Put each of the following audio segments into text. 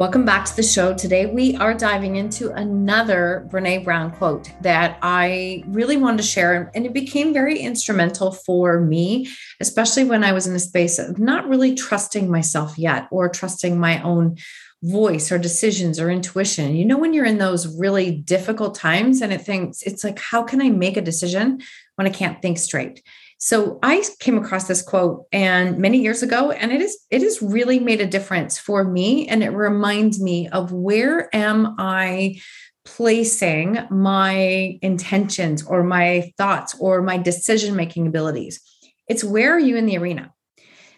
Welcome back to the show. Today, we are diving into another Brene Brown quote that I really wanted to share. And it became very instrumental for me, especially when I was in a space of not really trusting myself yet or trusting my own voice or decisions or intuition. You know, when you're in those really difficult times and it thinks, it's like, how can I make a decision when I can't think straight? So I came across this quote and many years ago, and it is it has really made a difference for me. And it reminds me of where am I placing my intentions or my thoughts or my decision making abilities. It's where are you in the arena?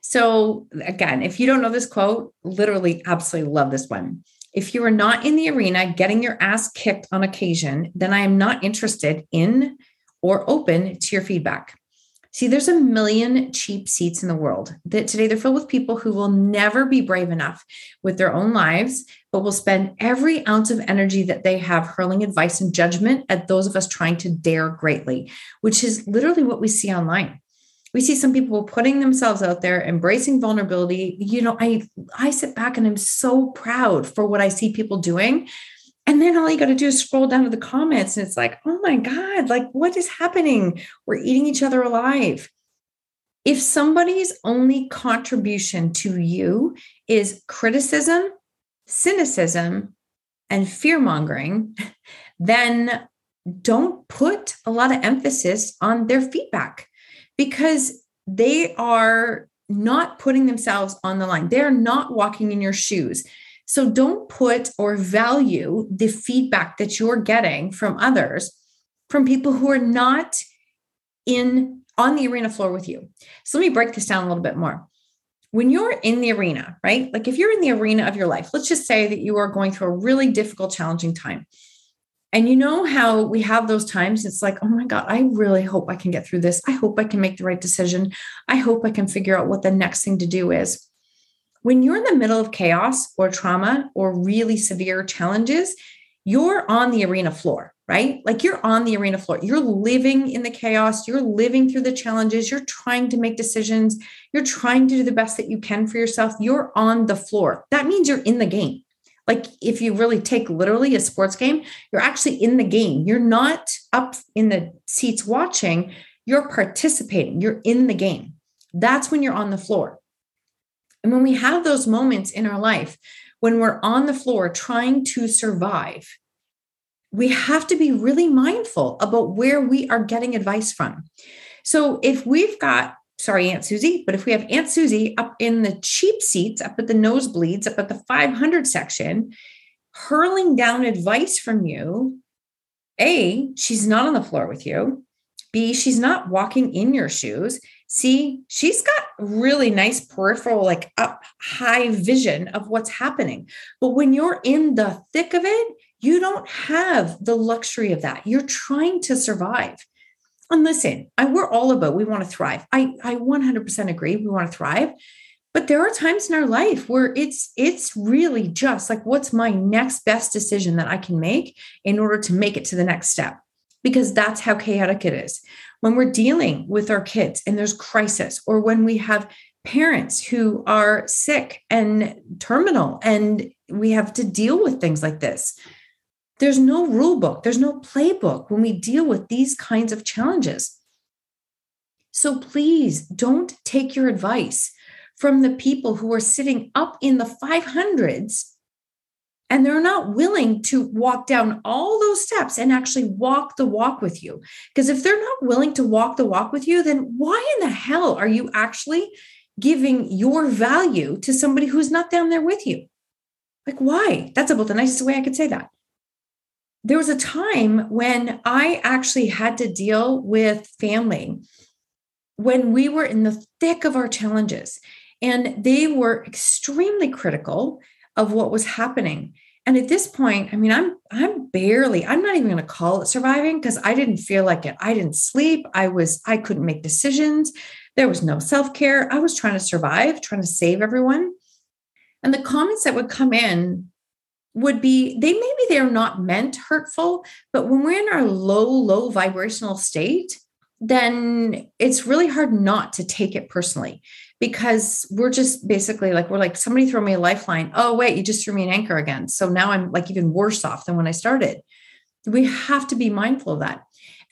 So again, if you don't know this quote, literally absolutely love this one. If you are not in the arena getting your ass kicked on occasion, then I am not interested in or open to your feedback. See, there's a million cheap seats in the world that today they're filled with people who will never be brave enough with their own lives, but will spend every ounce of energy that they have hurling advice and judgment at those of us trying to dare greatly, which is literally what we see online. We see some people putting themselves out there, embracing vulnerability. You know, I I sit back and I'm so proud for what I see people doing and then all you got to do is scroll down to the comments and it's like, oh my God, like what is happening? We're eating each other alive. If somebody's only contribution to you is criticism, cynicism, and fear mongering, then don't put a lot of emphasis on their feedback because they are not putting themselves on the line. They're not walking in your shoes. So don't put or value the feedback that you're getting from others from people who are not in on the arena floor with you. So let me break this down a little bit more. When you're in the arena, right? Like if you're in the arena of your life, let's just say that you are going through a really difficult, challenging time. And you know how we have those times, it's like, oh my God, I really hope I can get through this. I hope I can make the right decision. I hope I can figure out what the next thing to do is when you're in the middle of chaos or trauma or really severe challenges, you're on the arena floor, right? Like you're on the arena floor. You're living in the chaos. You're living through the challenges. You're trying to make decisions. You're trying to do the best that you can for yourself. You're on the floor. That means you're in the game. Like if you really take literally a sports game, you're actually in the game. You're not up in the seats watching, you're participating. You're in the game. That's when you're on the floor. And when we have those moments in our life, when we're on the floor trying to survive, we have to be really mindful about where we are getting advice from. So if we've got, sorry, Aunt Susie, but if we have Aunt Susie up in the cheap seats, up at the nosebleeds, up at the 500 section, hurling down advice from you, A, she's not on the floor with you. B, she's not walking in your shoes. See, she's got really nice peripheral, like up high vision of what's happening. But when you're in the thick of it, you don't have the luxury of that. You're trying to survive. And listen, I, we're all about we want to thrive. I, I 100% agree. We want to thrive. But there are times in our life where it's it's really just like what's my next best decision that I can make in order to make it to the next step because that's how chaotic it is when we're dealing with our kids and there's crisis, or when we have parents who are sick and terminal and we have to deal with things like this. There's no rule book, there's no playbook when we deal with these kinds of challenges. So please don't take your advice from the people who are sitting up in the 500s and they're not willing to walk down all those steps and actually walk the walk with you. Because if they're not willing to walk the walk with you, then why in the hell are you actually giving your value to somebody who's not down there with you? Like, why? That's about the nicest way I could say that. There was a time when I actually had to deal with family when we were in the thick of our challenges, and they were extremely critical of what was happening. And at this point, I mean, I'm I'm barely, I'm not even going to call it surviving because I didn't feel like it. I didn't sleep. I was, I couldn't make decisions. There was no self-care. I was trying to survive, trying to save everyone. And the comments that would come in would be they maybe they're not meant hurtful, but when we're in our low, low vibrational state, then it's really hard not to take it personally because we're just basically like, we're like, somebody throw me a lifeline. Oh, wait, you just threw me an anchor again. So now I'm like even worse off than when I started. We have to be mindful of that.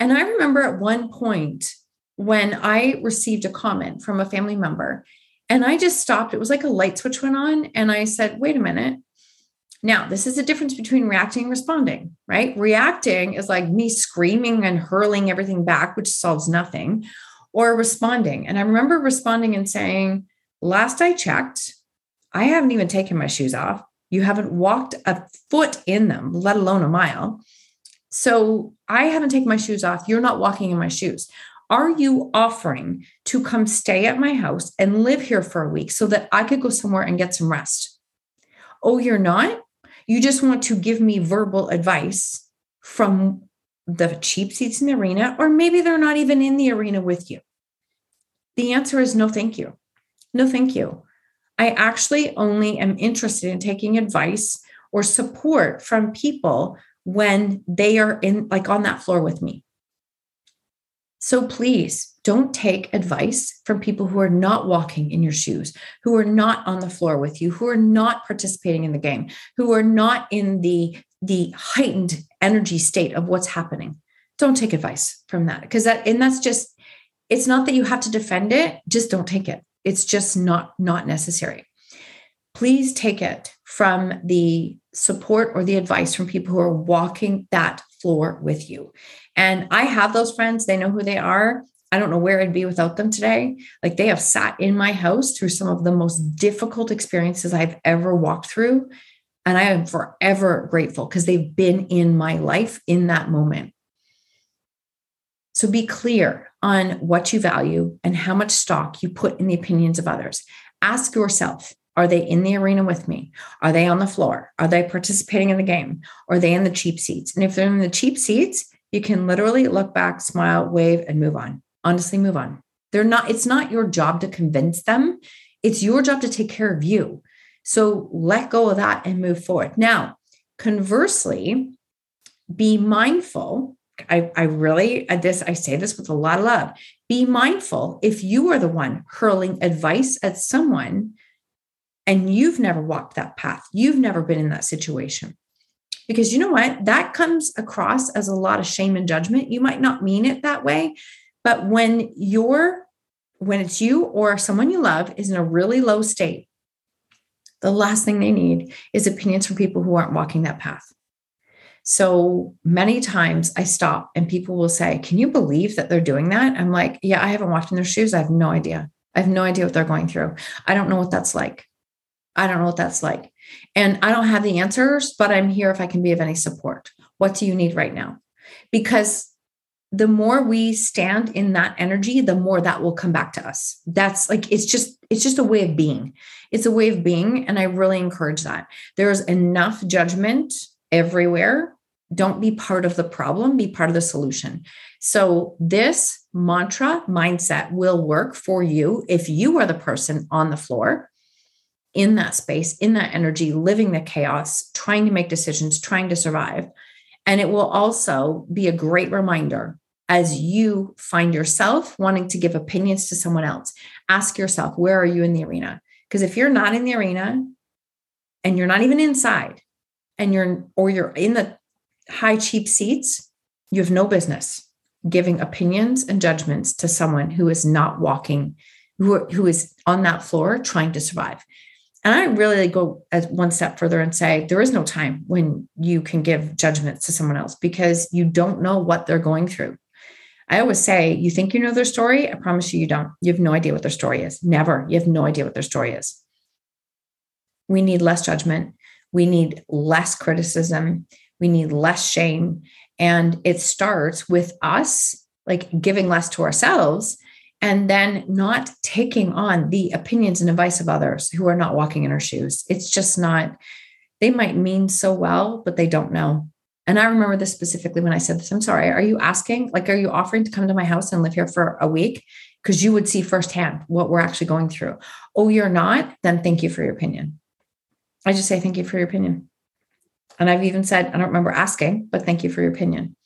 And I remember at one point when I received a comment from a family member and I just stopped. It was like a light switch went on. And I said, wait a minute. Now, this is the difference between reacting and responding, right? Reacting is like me screaming and hurling everything back, which solves nothing, or responding. And I remember responding and saying, Last I checked, I haven't even taken my shoes off. You haven't walked a foot in them, let alone a mile. So I haven't taken my shoes off. You're not walking in my shoes. Are you offering to come stay at my house and live here for a week so that I could go somewhere and get some rest? Oh, you're not? You just want to give me verbal advice from the cheap seats in the arena, or maybe they're not even in the arena with you. The answer is no, thank you. No, thank you. I actually only am interested in taking advice or support from people when they are in, like on that floor with me. So please don't take advice from people who are not walking in your shoes, who are not on the floor with you, who are not participating in the game, who are not in the the heightened energy state of what's happening. Don't take advice from that because that and that's just it's not that you have to defend it, just don't take it. It's just not not necessary. Please take it from the support or the advice from people who are walking that floor with you. And I have those friends, they know who they are. I don't know where I'd be without them today. Like they have sat in my house through some of the most difficult experiences I've ever walked through. And I am forever grateful because they've been in my life in that moment. So be clear on what you value and how much stock you put in the opinions of others. Ask yourself Are they in the arena with me? Are they on the floor? Are they participating in the game? Are they in the cheap seats? And if they're in the cheap seats, you can literally look back, smile, wave, and move on. Honestly, move on. They're not, it's not your job to convince them. It's your job to take care of you. So let go of that and move forward. Now, conversely, be mindful. I, I really, uh, this, I say this with a lot of love. Be mindful if you are the one hurling advice at someone and you've never walked that path, you've never been in that situation because you know what? That comes across as a lot of shame and judgment. You might not mean it that way, but when you're when it's you or someone you love is in a really low state, the last thing they need is opinions from people who aren't walking that path. So many times I stop and people will say, Can you believe that they're doing that? I'm like, Yeah, I haven't walked in their shoes. I have no idea. I have no idea what they're going through. I don't know what that's like. I don't know what that's like. And I don't have the answers, but I'm here if I can be of any support. What do you need right now? Because the more we stand in that energy, the more that will come back to us. That's like, it's just, it's just a way of being. It's a way of being. And I really encourage that. There's enough judgment everywhere. Don't be part of the problem, be part of the solution. So, this mantra mindset will work for you if you are the person on the floor in that space, in that energy, living the chaos, trying to make decisions, trying to survive. And it will also be a great reminder as you find yourself wanting to give opinions to someone else. Ask yourself, where are you in the arena? Because if you're not in the arena and you're not even inside and you're, or you're in the high, cheap seats, you have no business giving opinions and judgments to someone who is not walking, who, who is on that floor trying to survive. And I really go as one step further and say there is no time when you can give judgments to someone else because you don't know what they're going through. I always say, you think you know their story? I promise you, you don't. You have no idea what their story is. Never. You have no idea what their story is. We need less judgment. We need less criticism. We need less shame. And it starts with us like giving less to ourselves and then not taking on the opinions and advice of others who are not walking in our shoes. It's just not, they might mean so well, but they don't know. And I remember this specifically when I said this. I'm sorry. Are you asking, like, are you offering to come to my house and live here for a week? Because you would see firsthand what we're actually going through. Oh, you're not? Then thank you for your opinion. I just say thank you for your opinion. And I've even said, I don't remember asking, but thank you for your opinion.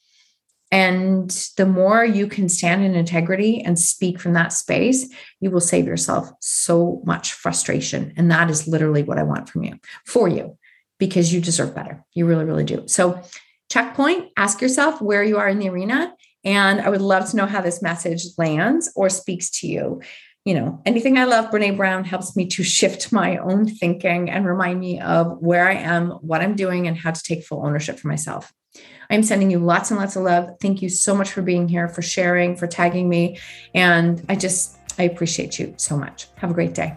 And the more you can stand in integrity and speak from that space, you will save yourself so much frustration. And that is literally what I want from you, for you, because you deserve better. You really, really do. So, checkpoint, ask yourself where you are in the arena. And I would love to know how this message lands or speaks to you. You know, anything I love, Brene Brown helps me to shift my own thinking and remind me of where I am, what I'm doing, and how to take full ownership for myself. I'm sending you lots and lots of love. Thank you so much for being here, for sharing, for tagging me. And I just, I appreciate you so much. Have a great day.